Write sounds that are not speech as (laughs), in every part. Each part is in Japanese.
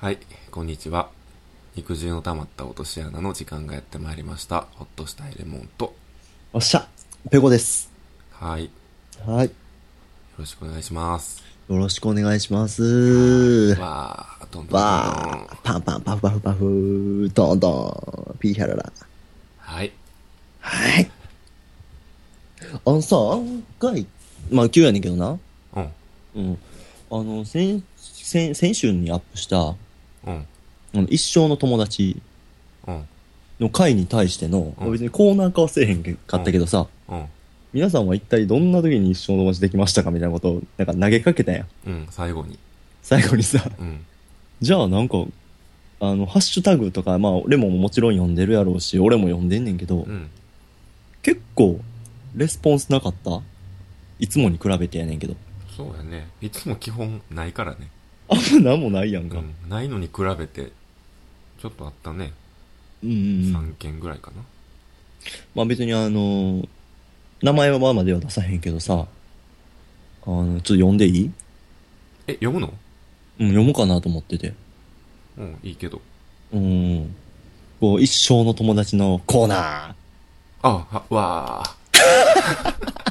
はい、こんにちは。肉汁の溜まった落とし穴の時間がやってまいりました。ほっとしたいレモンと。おっしゃペコです。はい。よはい。ろしくお願いします。よろしくお願いします。わー、どんどんどんどん。わー、パンパンパフパフパフ、ドンドン、ピーヒャララ。はい。はい。あのさ、案外、まあ今日やねんけどな。うん。うん。あの、先、先、先週にアップした、あうん。の、一生の友達うん。の回に対しての、うん別にコーナー化はせえへんかったけどさ、うん。皆さんは一体どんな時に一生の友達できましたかみたいなことを、なんか投げかけたやん。うん。最後に。最後にさ、うん。じゃあなんか、あの、ハッシュタグとか、まあ、レモンももちろん読んでるやろうし、俺も読んでんねんけど、うん。結構、レスポンスなかった？いつもに比べてやねんけど。そうやね。いつも基本ないからね。あんまなんもないやんか。うん。ないのに比べて、ちょっとあったね。うんうんうん。3件ぐらいかな。まあ別にあのー名前はまあまでは出さへんけどさ、あの、ちょっと読んでいい？え、読むの？うん、読もうかなと思ってて。うん、いいけど。うん。こう、一生の友達のコーナー。あ、は、わー。(laughs)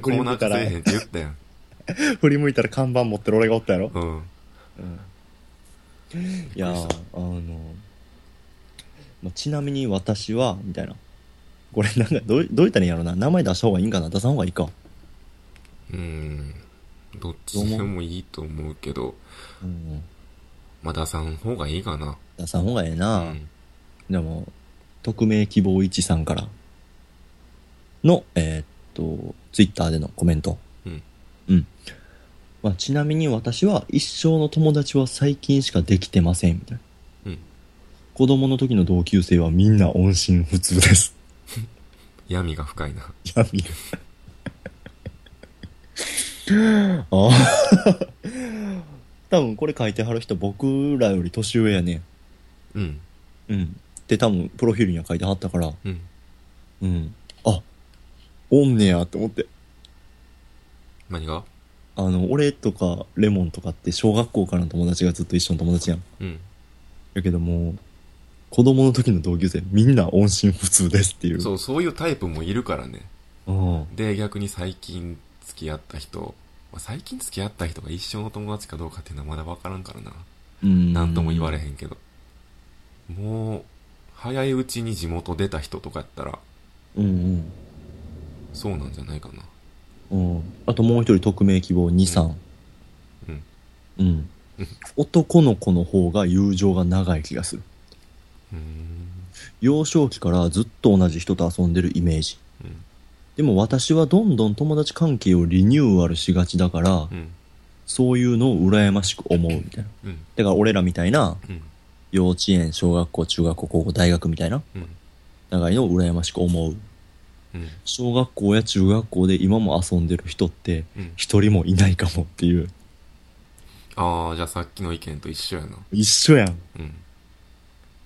コーナー化せえへんって言ったやん。(laughs) 振り向いたら看板持ってる俺がおったやろ？うん。いやー、あの、まあ、ちなみに私は、みたいな。これなんか、どう、どう言ったらいいんやろな？名前出した方がいいんかな？出さん方がいいか。うん。どっちでもいいと思うけど、うん。まあ出さん方がいいかな。出さん方がええうな。ん。でも、匿名希望一さんからの、えーっと、ツイッターでのコメント。うん。うん。まあ、ちなみに私は一生の友達は最近しかできてません、みたいな。うん。子子供の時の同級生はみんな音信不通です。(laughs) 闇が深いな。闇が。(laughs) ああ。多分これ書いてはる人僕らより年上やね。うん。うん。で多分プロフィールには書いてはったから。うん。うん。あ、おんねやって思って。何が？あの、俺とかレモンとかって小学校からの友達がずっと一緒の友達やん。うん。やけども、子供の時の同級生みんな音信不通ですっていう。そう、そういうタイプもいるからね。うん。で、逆に最近付き合った人、まあ最近付き合った人が一生の友達かどうかっていうのはまだ分からんからな。うん。なんとも言われへんけど。もう、早いうちに地元出た人とかやったら、うんそうなんじゃないかな。うん。うん。あともう一人匿名希望2、3。うん。うん。うん男の子の方が友情が長い気がする。うーん。幼少期からずっと同じ人と遊んでるイメージ。うん。でも私はどんどん友達関係をリニューアルしがちだから、うん。そういうのを羨ましく思うみたいな。うん。だから俺らみたいな、うん。幼稚園、小学校、中学校、高校、大学みたいな、うん。長いのを羨ましく思う。うん。小学校や中学校で今も遊んでる人って、うん。一人もいないかもっていう。ああ、じゃあさっきの意見と一緒やな。一緒やん。うん。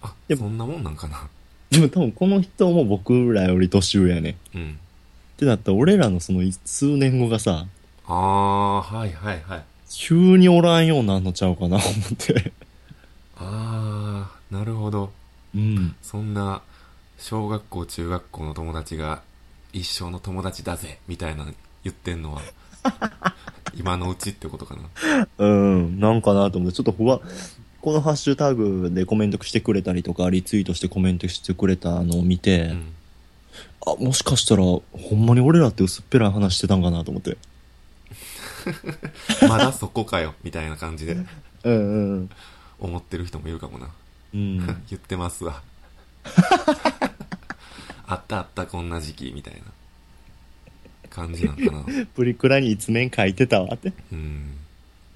あ、でそんなもんなんかな。でも多分この人も僕らより年上やね。うん。ってなったら俺らのその数年後がさ、ああ、はいはいはい。急におらんようなんのちゃうかな、思って。(laughs) ああ、なるほど。うん。そんな、小学校、中学校の友達が、一生の友達だぜ、みたいな言ってんのは、(laughs) 今のうちってことかな。うん、なんかなと思って、ちょっとふわ、このハッシュタグでコメントしてくれたりとか、リツイートしてコメントしてくれたのを見て、うん。あ、もしかしたら、ほんまに俺らって薄っぺらい話してたんかなと思って。(laughs) まだそこかよ、みたいな感じでうんうん。思ってる人もいるかもな。うん。(laughs) 言ってますわ。あったあった、こんな時期、みたいな感じなんかな。(laughs) プリクラに一面書いてたわって。うん。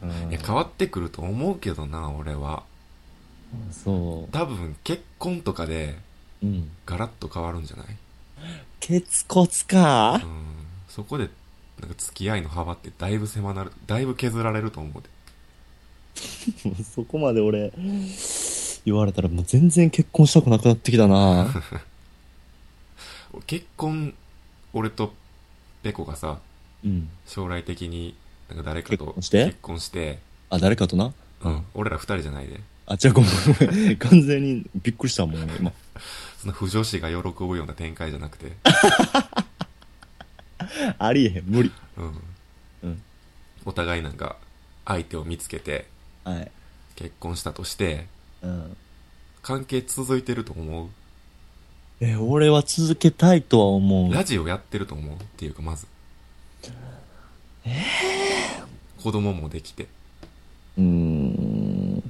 うんいや、変わってくると思うけどな、俺は。そ多分、結婚とかで、う。うん。ガラッと変わるんじゃない？ケツコツか？うん。そこで、なんか付き合いの幅ってだいぶ狭なる、だいぶ削られると思うで。も (laughs) うそこまで俺、言われたらもう全然結婚したくなくなってきたな (laughs) 結婚、俺とペコがさ、うん。将来的になんか誰かと結婚して？結婚してあ、誰かとな？うん、俺ら二人じゃないであ、じゃあごめんごめん。(laughs) 完全にびっくりしたもん、今。(laughs) そんな不女子が喜ぶような展開じゃなくて (laughs) ありえへん、無理。うん、うん。お互いなんか相手を見つけてはい。結婚したとしてうん。関係続いてると思う？え、俺は続けたいとは思う。ラジオやってると思うっていうかまず。子供もできて。うーん。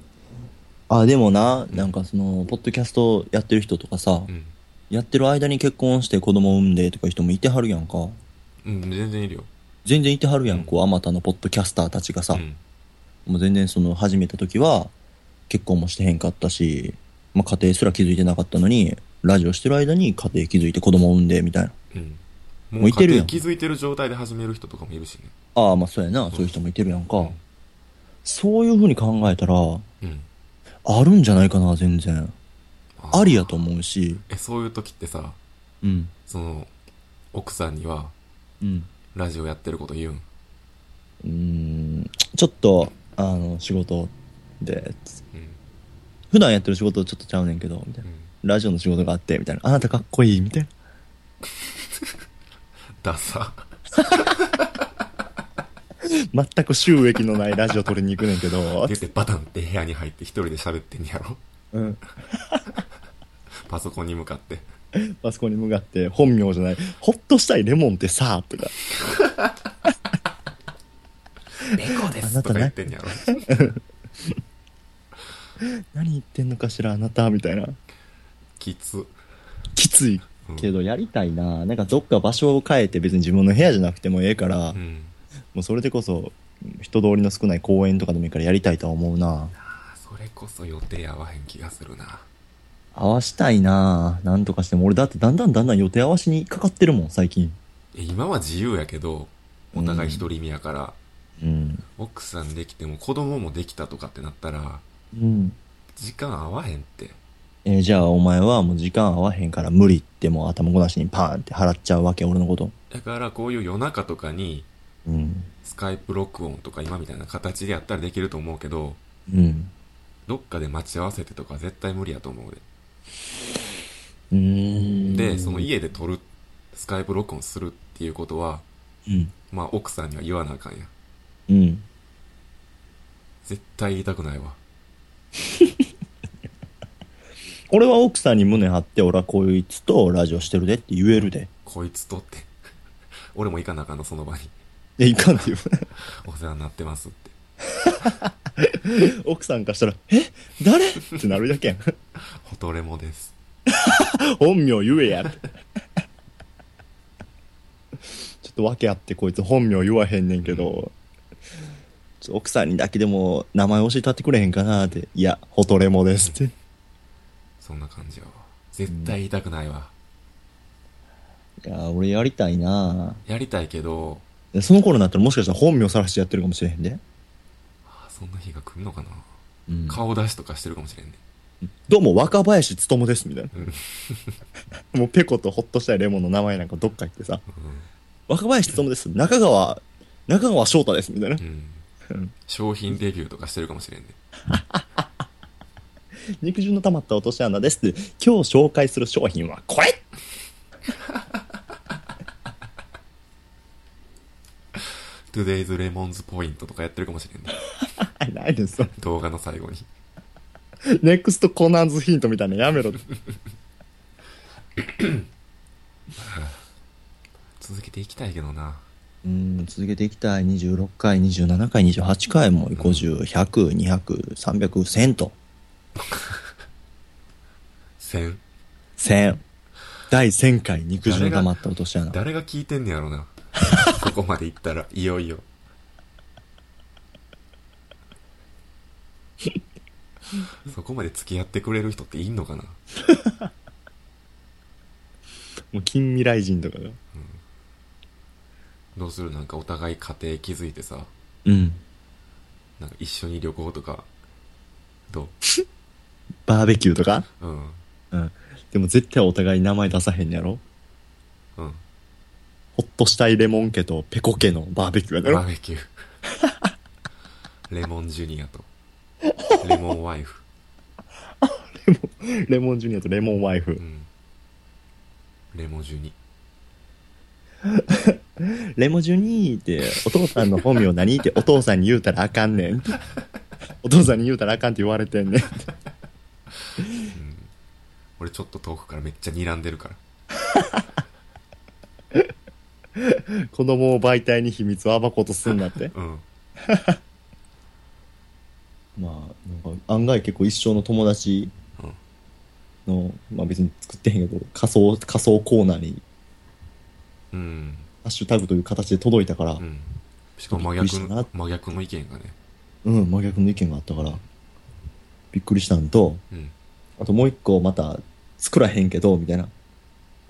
あ、でもな、なんかその、ポッドキャストやってる人とかさ、うん、やってる間に結婚して子供産んでとか人もいてはるやんか。うん、全然いるよ。全然いてはるやん、うん。こう、あまたのポッドキャスターたちがさ、うん。もう全然その、始めた時は、結婚もしてへんかったし、まあ家庭すら気づいてなかったのに、ラジオしてる間に家庭気づいて子供産んで、みたいな。うんももうういてるやん家庭気づいてる状態で始める人とかもいるしねああ、まあそうやな、そういう人もいてるやんか。うんそういう風に考えたら、うんあるんじゃないかな、全然。あありやと思うし、えそういう時ってさうん。その奥さんにはうん。ラジオやってること言うん？うーん、ちょっと、あの、仕事で、うん普段やってる仕事ちょっとちゃうねんけど、みたいうな。んラジオの仕事があって、みたいな。あなたかっこいい、みたいな。ダサ (laughs) 全く収益のないラジオ撮りに行くねんけど、出てバタンって部屋に入って一人で喋ってんやろうん。(laughs) パソコンに向かってあそこに向かって、本名じゃない、ほっとしたいレモンってさ、とか。(laughs) ベコですとか言ってんやろ何言ってんのかしら、あなた、みたいな。きつきついうんけど、やりたいな。なんかどっか場所を変えて別に自分の部屋じゃなくてもええから、うんもうそれでこそ、人通りの少ない公園とかでもいいからやりたいとは思うな。あそれこそ予定合わへん気がするな合わしたいななんとかしても。俺だってだんだんだんだん予定合わしにかかってるもん、最近。え今は自由やけどお互い独り身やから、うん。奥さんできても子供もできたとかってなったらうん。時間合わへんってえーじゃあお前はもう時間合わへんから無理ってもう頭ごなしにパーンって払っちゃうわけ、俺のこと。だからこういう夜中とかにうん。スカイプ録音とか今みたいな形でやったらできると思うけどうん。どっかで待ち合わせてとか絶対無理やと思うでうーん。でその家で撮るスカイプ録音するっていうことはうん。まあ奥さんには言わなあかんやんうん。絶対言いたくないわ (laughs) 俺は奥さんに胸張って、俺はこいつとラジオしてるでって言えるで。こいつとって (laughs) 俺も行かなあかんのその場に (laughs) いや、いかんって言う。お世話になってますって (laughs) 奥さんからしたら、え？誰？ってなるだけやん。ホトレモです本名言えやって。ちょっと訳あってこいつ本名言わへんねんけど、ちょ奥さんにだけでも名前教えたってくれへんかなって。いや、ホトレモですって。そんな感じやわ。絶対言いたくないわ、いや、俺やりたいな。やりたいけど。でその頃になったらもしかしたら本名さらしてやってるかもしれへんで。あそんな日が来るのかな、うん。顔出しとかしてるかもしれんねどうも、若林つともです、みたいな。うん。(laughs) もうペコとホッとしたいレモンの名前なんかどっか行ってさ、う若林つともです。中川、中川翔太です、みたいな。ん、うん、商品デビューとかしてるかもしれんね (laughs) 肉汁の溜まった落とし穴ですって、今日紹介する商品はこれ Today's レモンズポイントとかやってるかもしれんね (laughs) ないですよ。動画の最後にネクストコナンズヒントみたいなのやめろ。(coughs) 続けていきたいけどなうん、続けていきたい。26回、27回、28回も、50、100、200、300、1000と。(laughs) 1000 1000。第1000回、肉汁の溜まった落とし穴。誰が聞いてんねやろな。(laughs) そこまで行ったらいよいよ。そこまで付き合ってくれる人っていんのかな？(laughs) もう近未来人とかが。どうする？なんかお互い家庭築いてさ。うん。なんか一緒に旅行とか。どバーベキューとか？ううん。うん。でも絶対お互い名前出さへんやろ？うん。ホッとしたいレモン家とペコ家のバーベキューやだろバーベキュー。レモンジュニアと。レモンワイフ。(laughs) レモンジュニアとレモンワイフ。う。ん。レモジュニ。(laughs) レモジュニーって、お父さんの本名何？ってお父さんに言うたらあかんねん。お父さんに言うたらあかんって言われてんねん。俺ちょっと遠くからめっちゃ睨んでるから。子供を媒体に秘密を暴こうとすんなって。うん。(laughs) まあ、なんか案外結構一生の友達の、まあ別に作ってへんけど、仮想、仮想コーナーにうん。ハッシュタグという形で届いたから、うん。しかも真逆真逆の意見がね。うん、真逆の意見があったから、びっくりしたんと、うん。あともう一個また作らへんけど、みたいな。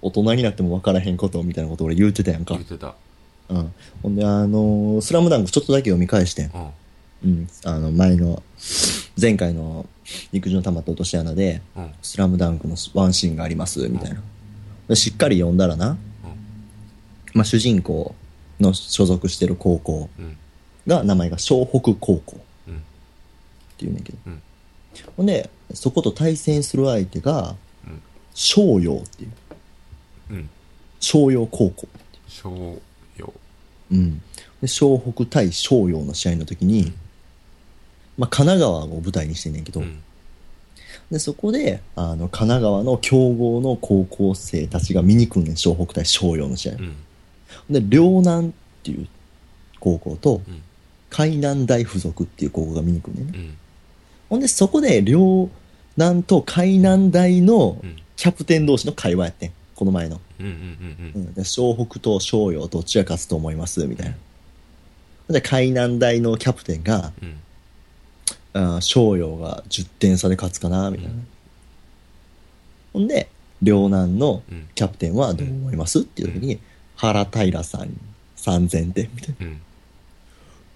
大人になっても分からへんこと、みたいなこと俺言うてたやんか言っ。てたうん。ほんで、あのースラムダンクちょっとだけ読み返してん。うんうん。あの、前の、前回の陸上の玉と落とし穴で、うんスラムダンクのワンシーンがあります、みたいな。でしっかり読んだらな、まあ、主人公の所属してる高校うんが、名前が湘北高校うんっていうんだけど。うんほんで、そこと対戦する相手がうん、湘陽っていう、うん。湘陽高校。商用。うん。で、湘北対湘陽の試合の時に、まあ、神奈川を舞台にしてんねんけど、うん。で、そこで、あの、神奈川の強豪の高校生たちが見に来んねん、湘北対湘陽の試合。うん。で、両南っていう高校と、うん。海南大附属っていう高校が見に来んねんね。うん。ほんで、そこで両南と海南大のうんキャプテン同士の会話やってん。この前の。うんうんうんうん。で、湘北と湘陽どっちが勝つと思います？みたいな。で、海南大のキャプテンが、うん。あー湘陽が10点差で勝つかな？みたいな。ほんで、両南のうん。キャプテンはどう思います？っていう時に、原平さんに3000点。みたいな。うん。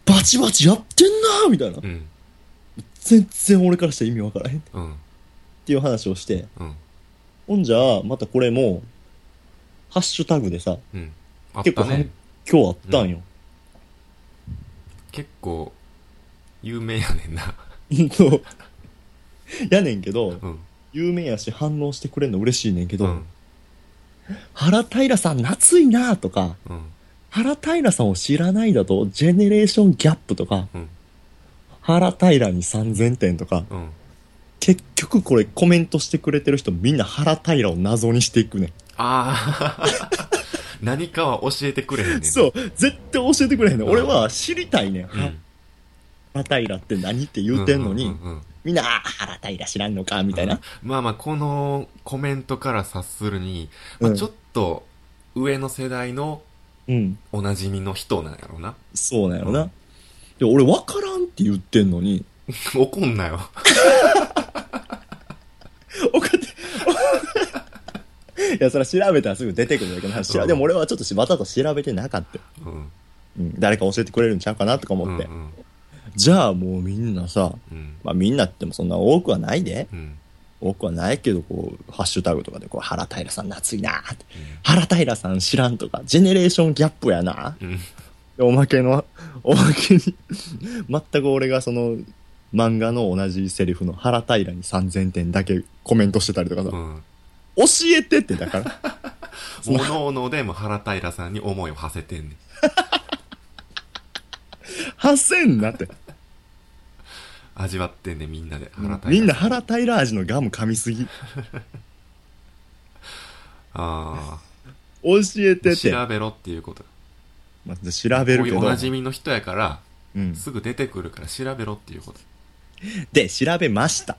バチバチやってんな！みたいな。う。ん。全然俺からしたら意味わからへん。っうん。ていう話をして、うんほんじゃあ、またこれも、ハッシュタグでさ、うん。あっ結構たね。今日あったんよ。結構有名やねんな。うんと、やねんけど、うん。有名やし反応してくれんの嬉しいねんけど、うん。原平さん夏いなとか、うん。原平さんを知らないだと、ジェネレーションギャップとか、うん。原平に3000点とか、うん結局これコメントしてくれてる人みんな原平を謎にしていくねん。ああ (laughs) 何かは教えてくれへんねんそう、絶対教えてくれへんねん。うん俺は知りたいねん。うん原平って何って言うてんのに、うんうんうんうんみんな、あ原平知らんのかみたいな。まあまあこのコメントから察するに、まあ、うんちょっと上の世代のうん。おなじみの人なんやろなそうなんやろな。うんで、俺分からんって言ってんのに、(laughs) 怒んなよおかって、いや、それは調べたらすぐ出てくるんだけどでも俺はちょっとわざと調べてなかった。うんうん。誰か教えてくれるんちゃうかなとか思って。うんじゃあもうみんなさ、うんまあみんなってもそんな多くはないで。うん多くはないけど、こう、ハッシュタグとかで、こう、原平さん夏いなって。原平さん知らんとか、ジェネレーションギャップやな。うんでおまけの、おまけに、全く俺がその、漫画の同じセリフの原平に3000点だけコメントしてたりとかさ、うん教えてってだから。(laughs) おのおのでも原平さんに思いを馳せてんねん (laughs) 発せんなって。味わってんねんみんなで原平さみんな原平味のガム噛みすぎ。あ教えあてって。調べろっていうことまあ、調べるけどおな。じみの人やからうん。すぐ出てくるから調べろっていうことで、調べました。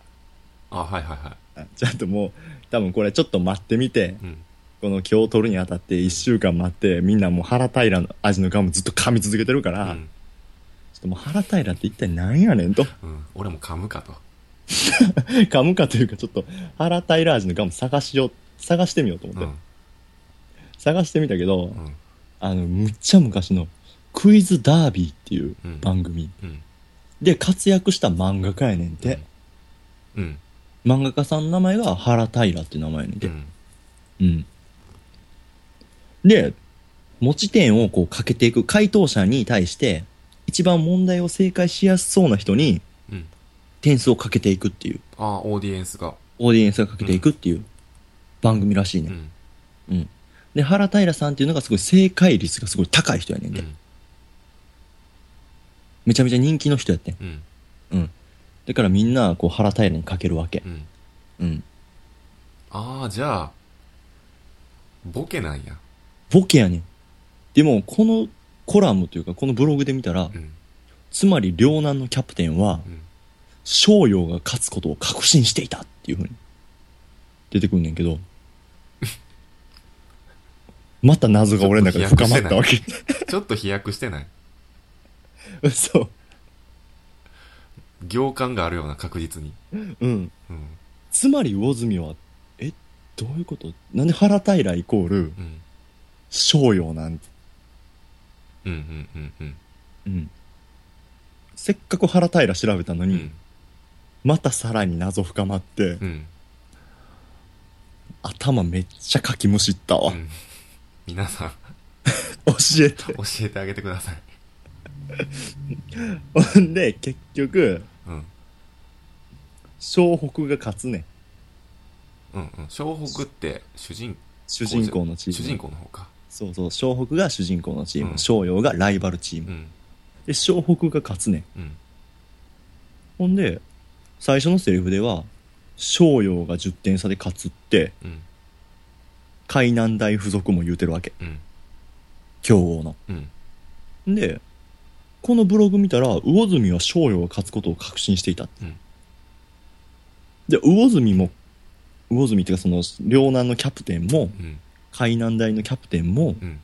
あはいはいはあちゃんともう、多分これちょっと待ってみて、いうん。この今日撮るにあたって1週間待って、みんなもう原平の味のガムずっと噛み続けてるから、ちょっうんともう原平って一体何やねんと。うん。俺も噛むかと。(laughs) 噛むかというか、ちょっと原平味のガム探しよう、探してみようと思って。うん。探してみたけど、うん。あの、むっちゃ昔のクイズダービーっていううん。番組。うん。で活躍した漫画家やねんて。うん漫画家さんの名前が原平って名前やねんて。うんうん。で、持ち点をこうかけていく、回答者に対して、一番問題を正解しやすそうな人にうん。点数をかけていくっていう、ああ、オーディエンスが。オーディエンスがかけていくっていう番組らしいうね。ん。うん。で、原平さんっていうのがすごい正解率がすごい高い人やねんで。うん。めちゃめちゃ人気の人やってん。うん。だからみんな、こう、原平にかけるわけう。ん。うん。ああ、じゃあ、ボケなんや。ボケやねん。でも、このコラムというか、このブログで見たら、うん。つまり、両南のキャプテンは、うん。商用が勝つことを確信していたっていう風に出てくんねんけど、(laughs) また謎が俺の中で深まったわけ。ちょっと飛躍してない？(laughs) (laughs) 嘘。行間があるような、確実に。うん。うん。つまり魚住は、え、どういうこと？なんで原平イコールうん。商用なんて？うん。うん。うん。うん。うん。せっかく原平調べたのに、うん。またさらに謎深まって、うん。頭めっちゃかきむしったわ。うん。皆さん、(laughs) 教えて。教えてあげてください。(laughs) ほんで、結局、うん。湘北が勝つねん。うん。うん。湘北って、主人、主人公のチーム。主人公の方か。そうそう、湘北が主人公のチーム、うん湘陽がライバルチーム。うん。で、湘北が勝つねん。うん。ほんで、最初のセリフでは、湘陽が10点差で勝つって、うん。海南大附属も言うてるわけ。うん。強豪の。うん。で、このブログ見たら、魚住は翔陽が勝つことを確信していた。うんで、魚住も、魚住っていうかその、両南のキャプテンも、うん。海南大のキャプテンも、うん。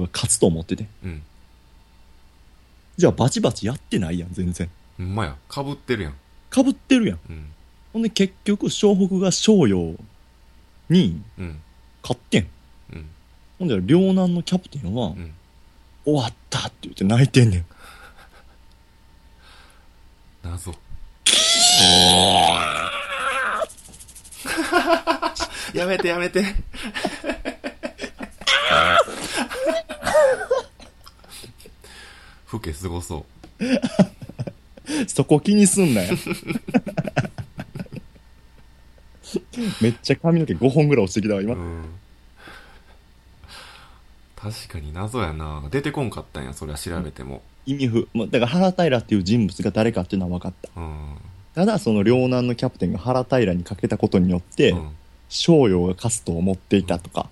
が勝つと思ってて。うん。じゃあバチバチやってないやん、全然。ほんまや。かぶってるやん。被ってるやん。うん。ほんで結局、湘北が翔陽にうん。勝ってん。うん。ほんで、両南のキャプテンは、うん。終わったって言って泣いてんねん。謎。(laughs) やめてやめて。ふけすごそそこ気にすんなよ。めっちゃ髪の毛5本ぐらい落ちてきたわ、う。今。うん。確かに謎やな。出てこんかったんや、それは調べても。意味不。まあ、だから原平っていう人物が誰かっていうのは分かった。うん。ただ、その両南のキャプテンが原平にかけたことによって、うん。が勝つと思っていたとか。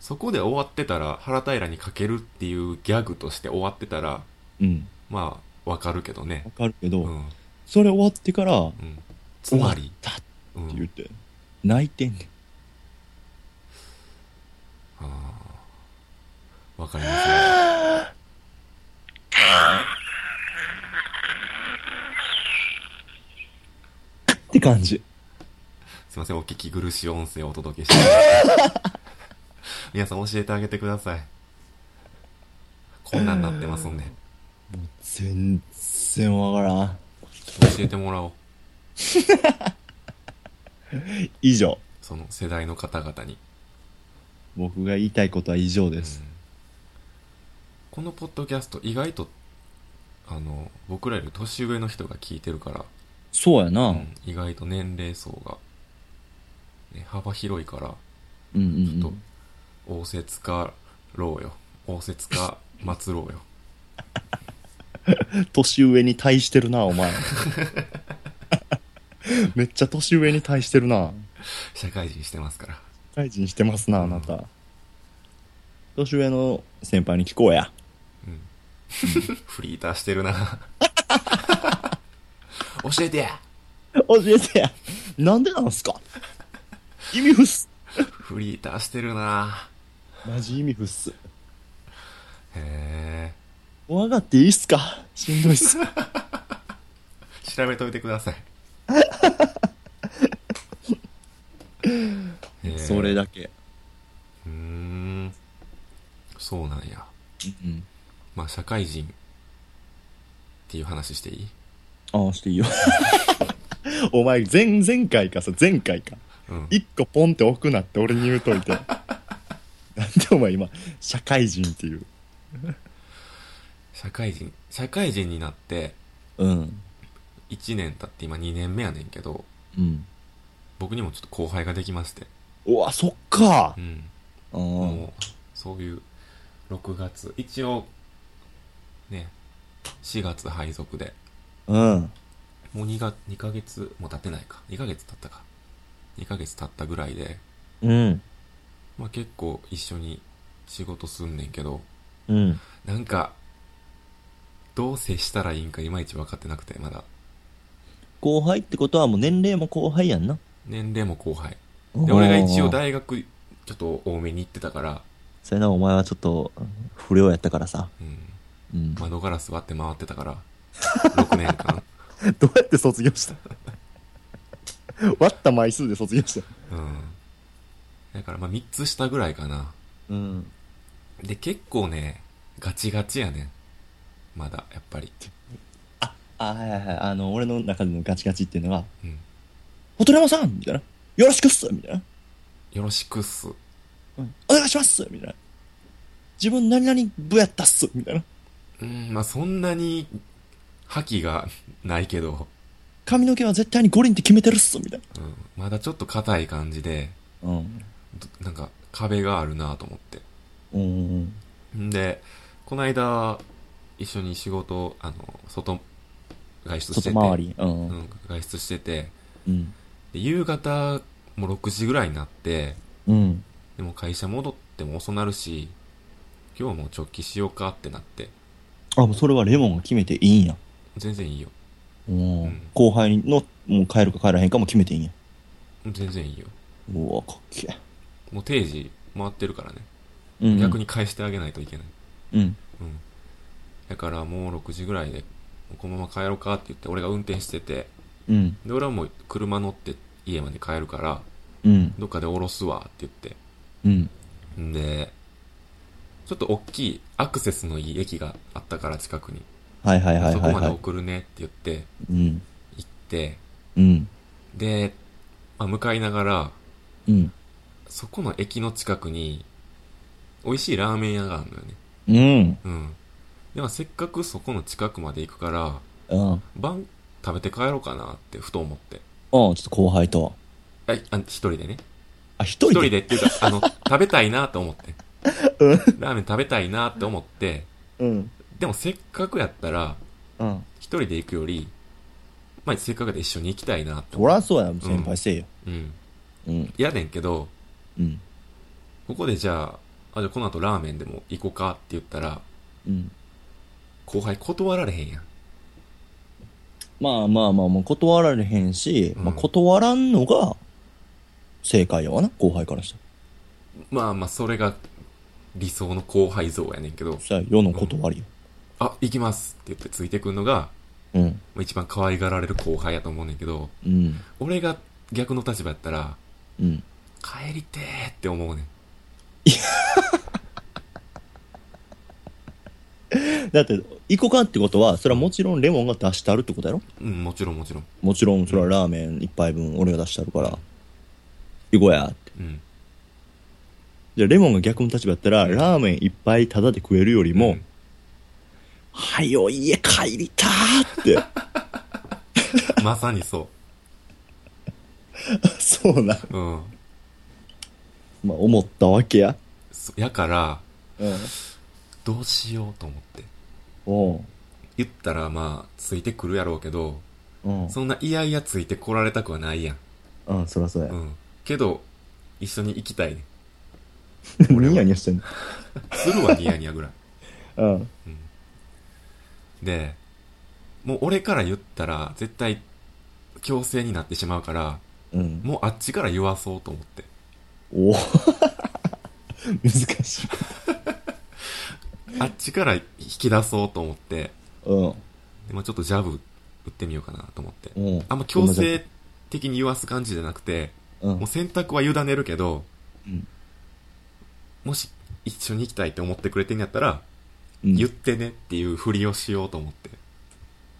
そこで終わってたら、原平にかけるっていうギャグとして終わってたら、うん。まあ、わかるけどね分。かるけど、うん。それ終わってから、うん。つまり、終わってうん。言って、泣いてんねん。ああ。わかりますね。って感じ。すいません、お聞き苦しい音声をお届けして。(laughs) 皆さん教えてあげてください。こんなんなってますんで。全然わからん。教えてもらおう。(laughs) 以上。その世代の方々に。僕が言いたいことは以上うんです。このポッドキャスト意外と、あの、僕らより年上の人が聞いてるから、そうやな。うんうん意外と年齢層が、ね、幅広いから、うんうんちょっと、仰せつかろうよ。仰せつか祭ろうよ。(laughs) 年上に対してるな、お前。(laughs) めっちゃ年上に対してるな。社会人してますから。社会人してますな、あなた。年上の先輩に聞こうや。うん。フリーターしてるな。(laughs) 教えてや教えてや。なんでなんすか？意味不っす。フリーターしてるな。マジ意味不っす。へ分かっていいっすか？しんどいっす。え。調べといてください。(laughs) それだけ。うーん。そうなんや。うん。まあ、社会人っていう話していい？ああ、していいよ。(laughs) お前、前、前回かさ、前回か。うん。一個ポンって置くなって俺に言うといて。(laughs) なんでお前今、社会人っていう？社会人、社会人になって、うん。1年経って今2年目やねんけど、うん。僕にもちょっと後輩ができまして。うわ、そっかう。ん。うん。もう、そういう、6月、一応、ね、4月配属で、うん。もう2が、2ヶ月も経ってないか。2ヶ月経ったか。2ヶ月経ったぐらいで、うん。まあ結構一緒に仕事すんねんけど、うん。なんか、どう接したらいいんかいまいち分かってなくて、まだ。後輩ってことはもう年齢も後輩やんな。年齢も後輩。で、俺が一応大学、ちょっと多めに行ってたから、それな、お前はちょっと、不良やったからさ。うん。うん。窓ガラス割って回ってたから、6年間。(laughs) どうやって卒業した？(laughs) 割った枚数で卒業した。うん。だからまあ3つ下ぐらいかな。うん。で、結構ね、ガチガチやねん。まだ、やっぱり。あ、はいはいはい。あの、俺の中でのガチガチっていうのは、うん。ホトレマさんみたいな。よろしくっすみたいな。よろしくっす。うん。お願いしますみたいな。自分何々部やったっすみたいな。うん、まあそんなに、覇気がないけど、髪の毛は絶対に五輪って決めてるっすみたいうん。まだちょっと硬い感じで、な。うん。どなんか壁があるなと思って。うん。んで、この間、一緒に仕事、あの、外、外出してて。外回り。う。うんん、外出してて、うん。で夕方、もう6時ぐらいになって、うん。でも会社戻っても遅なるし、今日はもう直帰しようかってなって、あ、もうそれはレモンが決めていいんや。全然いいよ。うんうん後輩の、もう帰るか帰らへんかも決めていいんや。全然いいよ。うわ、かっけえ。もう定時回ってるからね。うん。逆。に返してあげないといけない。うん。うん。だからもう6時ぐらいで、このまま帰ろうかって言って、俺が運転してて、うん。で、俺はもう車乗って家まで帰るから、うん。どっかで降ろすわって言って。うん。んで、ちょっと大きいアクセスのいい駅があったから近くに。はいはいはいそこまではいはい。送るねって言って、うん。行って、うん。で、まあ、向かいながら、うん。そこの駅の近くに、美味しいラーメン屋があるのよね。うん。うん。でもせっかくそこの近くまで行くから、うん。うん。晩食べて帰ろうかなってふと思って。ちょっと後輩と。あ、あ一人でね。あ、一一人で？人でっていうか、あの、食べたいなと思って。うん。ラーメン食べたいなって思って、うん。でもせっかくやったら、うん。一人で行くより、まあ、せっかくで一緒に行きたいなってそらそうや、先輩せえよ。うん。うん。やねんけど、うん。ここでじゃあ、あ、じゃあこの後ラーメンでも行こうかって言ったら、うん。後輩断られへんやん。まあまあまあ、もう断られへんし、うんまあ断らんのが正解やわな、後輩からしたら。まあまあ、それが理想の後輩像やねんけど、そや、世の断りよ。あ、行きますって言ってついてくんのが、うん。まあ一番可愛がられる後輩やと思うねんけど、うん。俺が逆の立場やったら、うん。帰りてーって思うねん。(laughs) だって、行こうかってことは、それはもちろんレモンが出してあるってことやろ？うん、もちろんもちろん。もちろん、それはラーメン一杯分俺が出してあるから、行こうやって。うん。じゃあ、レモンが逆の立場やったら、ラーメン一杯タダで食えるよりも、うんはよ、家帰りたーって。(laughs) まさにそ (laughs) そうな。う。うん。まあ、思ったわけや。そやから、うん。どうしようと思って。おう言ったらまあ、ついてくるやろうけど、うん。そんないやいやついてこられたくはないやん。うん、そらそうやう。ん。けど、一緒に行きたいね。(laughs) ニヤニヤしてんの。するわ、ニヤニヤぐらい。(laughs) うん。で、もう俺から言ったら、絶対、強制になってしまうから、うん。もうあっちから言わそうと思って。おお (laughs) 難しい。あっちから引き出そうと思って、うん。でまあちょっとジャブ打ってみようかなと思って。うん。あんま強制的に言わす感じじゃなくて、うんもう。選択は委ねるけど、うんもし一緒に行きたいって思ってくれてんやったら、うん言ってねっていうふりをしようと思って。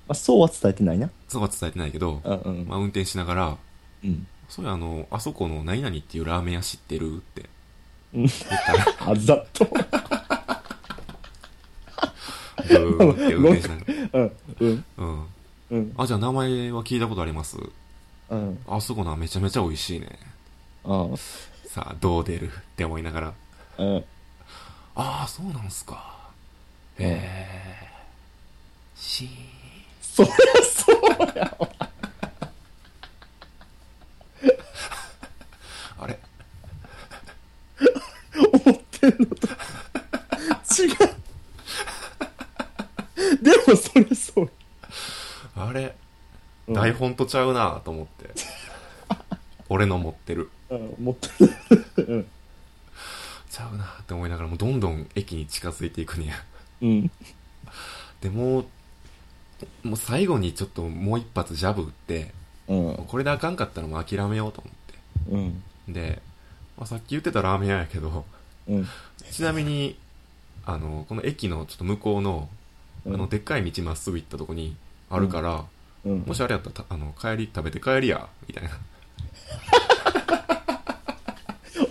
あ、そうは伝えてないな。そうは伝えてないけど、うんうん。まあ運転しながら、うん。そうやあの、あそこの何々っていうラーメン屋知ってるってうん言ったら、(laughs) あざと。(laughs) ブーって運転しながうん、うん、ら。うん。うん、あ、じゃあ名前は聞いたことあります？うん、あそこな、めちゃめちゃ美味しいね。あさあ、どう出る？って思いながら。あ、うん。ああ、そうなんすか。へえ。しーん。そりゃそうやわ。あれ？思ってんのと。違う。でもそりゃそうあれ、うん台本とちゃうなと思って。(laughs) 俺の持ってる。や。うん、持ってる。うん。ちゃうなって思いながらもうどんどん駅に近づいていくねや。うん。でもう、もう最後にちょっともう一発ジャブ打って、うん。これであかんかったらもう諦めようと思っうん。て。で、まあ、さっき言ってたラーメン屋やけど、うん。ちなみに、あの、この駅のちょっと向こうの、あの、でっかい道まっすぐ行ったとこにあるから、うん。もしあれやったらた、あの、帰り食べて帰りや、みたいな。(laughs)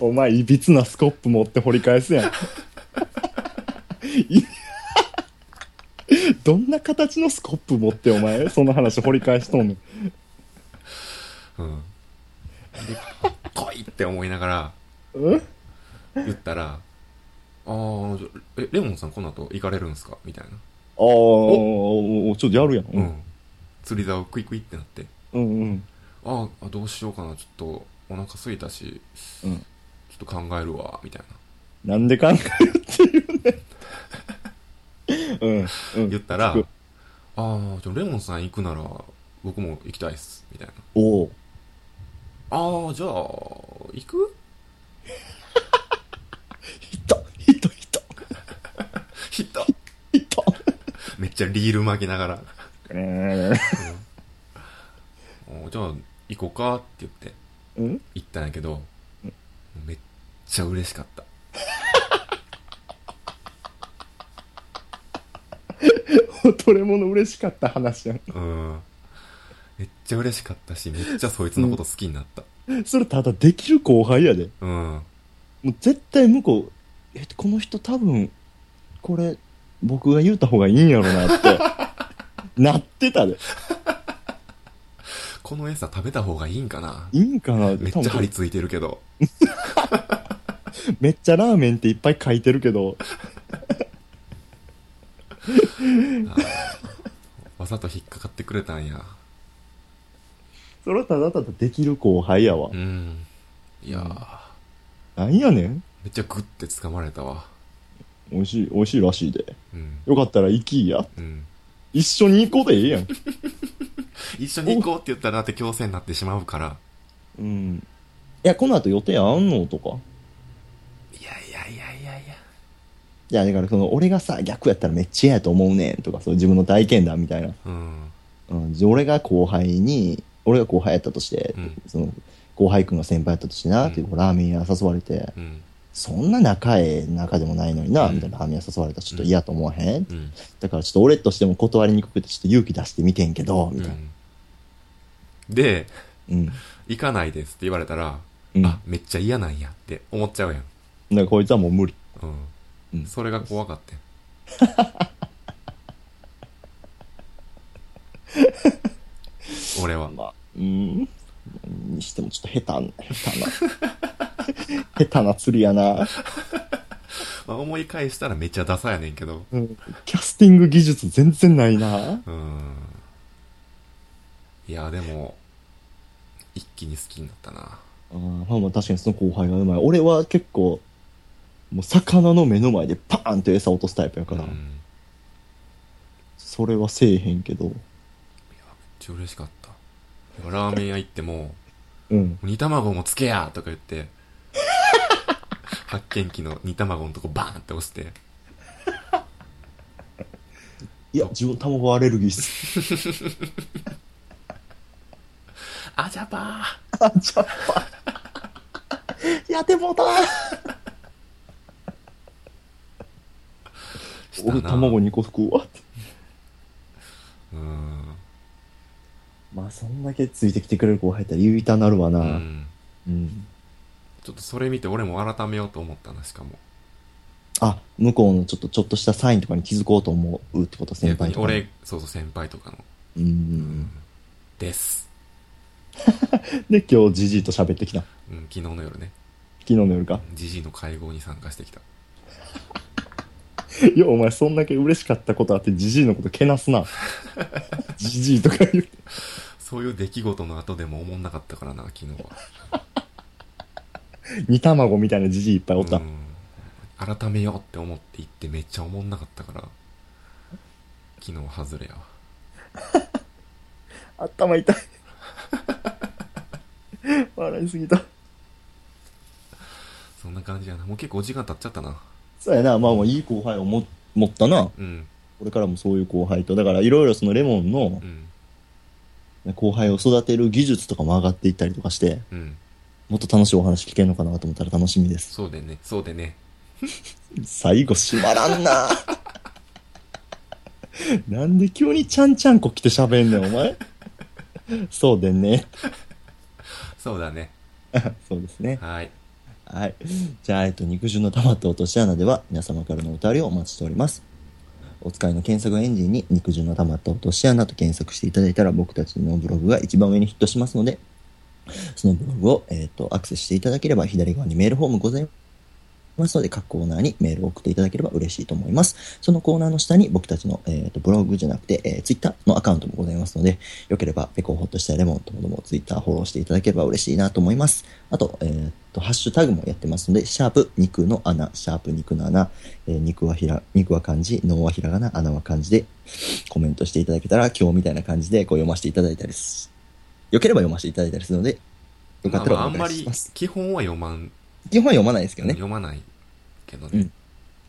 お前、いびつなスコップ持って掘り返すやん。いどんな形のスコップ持ってお前、その話掘り返しとんねん。うん。で、来いって思いながらうん？言ったら、あー、じゃえ、レモンさんこの後行かれるんすか？みたいな。ああ、ちょっとやるやん。うん。釣り竿クイクイってなって、うん。うん。あーあ、どうしようかな、ちょっとお腹空いたし、うん。ちょっと考えるわ、みたいな。なんで考えるっていうね。(laughs) うん。うん。言ったら、あ聞くー、じゃあレモンさん行くなら、僕も行きたいっす、みたいな。おお。あー、じゃあ、行く？(laughs) ひと、ひと、ひと、ヒットひと。めっちゃリール巻きながら、うん。おじゃあ、行こうかって言って、うん？行ったんやけど、めっちゃ嬉しかった。どれもの嬉しかった話やん。うん。めっちゃ嬉しかったし、めっちゃそいつのこと好きになった。それただできる後輩やで。うん。もう絶対向こう、え、この人多分、これ、僕が言うた方がいいんやろなって、(laughs) なってたで。この餌食べた方がいいんかないいんかなめっちゃ張り付いてるけど。(laughs) (laughs) めっちゃラーメンっていっぱい書いてるけど、(laughs) わざと引っかかってくれたんや。それはただただできる後輩やわう。ん。いやー、なんやねんめっちゃグッて掴まれたわ。美味しい、美味しいらしいで。うん。よかったら行きや。うん。一緒に行こうでええやん。(laughs) 一緒に行こうって言ったらだって強制になってしまうから。うん。いや、この後予定あんのとか。いやいやいやいやいや。いや、だからその、俺がさ、逆やったらめっちゃ嫌やと思うねんとか、そう自分の体験談みたいな。うん。俺が後輩に、俺が後輩やったとして、うんその、後輩くんが先輩やったとしてな、うんっていうラーメン屋誘われて、うん。そんな仲ええ仲でもないのにな、うんみたいなラーメン屋誘われたらちょっと嫌と思わへん、うん。だからちょっと俺としても断りにくくてちょっと勇気出してみてんけど、みたいな。で、うん。うん。行かないですって言われたら、うん。あ、めっちゃ嫌なんやって思っちゃうやん。だからこいつはもう無理。うん。うんそれが怖かってん。(laughs) 俺は。まあ、うん。にしてもちょっと下手な、下手な。(laughs) 下手な釣りやな。まあ、思い返したらめっちゃダサやねんけど。うん。キャスティング技術全然ないな。うん。いや、でも、一気に好きになったな。あーまあまあ確かにその後輩がうまい。俺は結構、もう魚の目の前でパーンって餌落とすタイプやから、うん。いや、それはせえへんけど、めっちゃ嬉しかった。ラーメン屋行っても、うん。煮卵もつけやとか言って、発見器の煮卵のとこバーンって押して、いや、自分卵アレルギーっす。あじゃばあ、ちょっと。やってもうたーした俺な。卵2個食うわって。うん。まあそんだけついてきてくれる後輩やったら言いたなるわな。ううん。ん。ちょっとそれ見て俺も改めようと思ったな、しかも。あ、向こうのちょっと、ちょっとしたサインとかに気づこうと思うってこと、先輩とかに。俺、そうそう、先輩とかの。うーん。です。(laughs) で、今日、じじいと喋ってきた。うん、昨日の夜ね、昨日の夜か。じじいの会合に参加してきた。(laughs) いや、お前、そんだけ嬉しかったことあって、じじいのことけなすな。じじいとか言って。そういう出来事の後でも思んなかったからな、昨日は。(laughs) 煮卵みたいなじじいいっぱいおった。うん改めようって思って行ってめっちゃ思んなかったから、昨日外れやわ。(laughs) 頭痛い。笑いすぎた。そんな感じやな。もう結構時間経っちゃったな。そうやな、まあもういい後輩をも持ったな。うん。これからもそういう後輩と。だからいろいろそのレモンのうん。後輩を育てる技術とかも上がっていったりとかして、うん。もっと楽しいお話聞けるのかなと思ったら楽しみです。そうでね。そうでね。最後閉まらんな。なんで急にちゃんちゃんこ来て喋んねん、お前。(laughs) そうでんね。そうだね。(laughs) そうですね。はい。はい。じゃあ、えっと、肉汁の溜まった落とし穴では、皆様からのお便りをお待ちしております。お使いの検索エンジンに肉汁の溜まった落とし穴と検索していただいたら、僕たちのブログが一番上にヒットしますので、そのブログを、えっと、アクセスしていただければ、左側にメールフォームございますますので、各コーナーにメールを送っていただければ嬉しいと思います。そのコーナーの下に僕たちの、えっと、ブログじゃなくて、えー、ツイッターのアカウントもございますので、よければ、ペコホッとしたレモンともどもツイッターフォローしていただければ嬉しいなと思います。あと、えーっと、ハッシュタグもやってますので、シャープ肉の穴、シャープ肉の穴、えー肉はひら、肉は漢字、脳はひらがな、穴は漢字でコメントしていただけたら、今日みたいな感じでこう読ませていただいたりす。よければ読ませていただいたりするので、よかったらおまあまああんまり。、基本は読まん、基本は読まないですけどね。読まないけどね。うん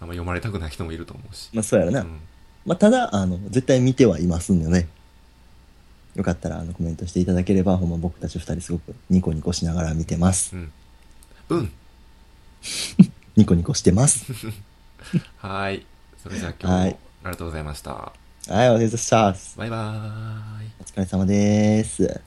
あんま読まれたくない人もいると思うし。まあそうやろな。うん。まあただ、あの、絶対見てはいますんでね。よかったら、あの、コメントしていただければ、ほんま僕たち二人すごくニコニコしながら見てます。うん。うん。(laughs) ニコニコしてます。(laughs) はい。それじゃあ今日も、はいありがとうございました。はい、お疲れ様でした。バイバーイ。お疲れ様です。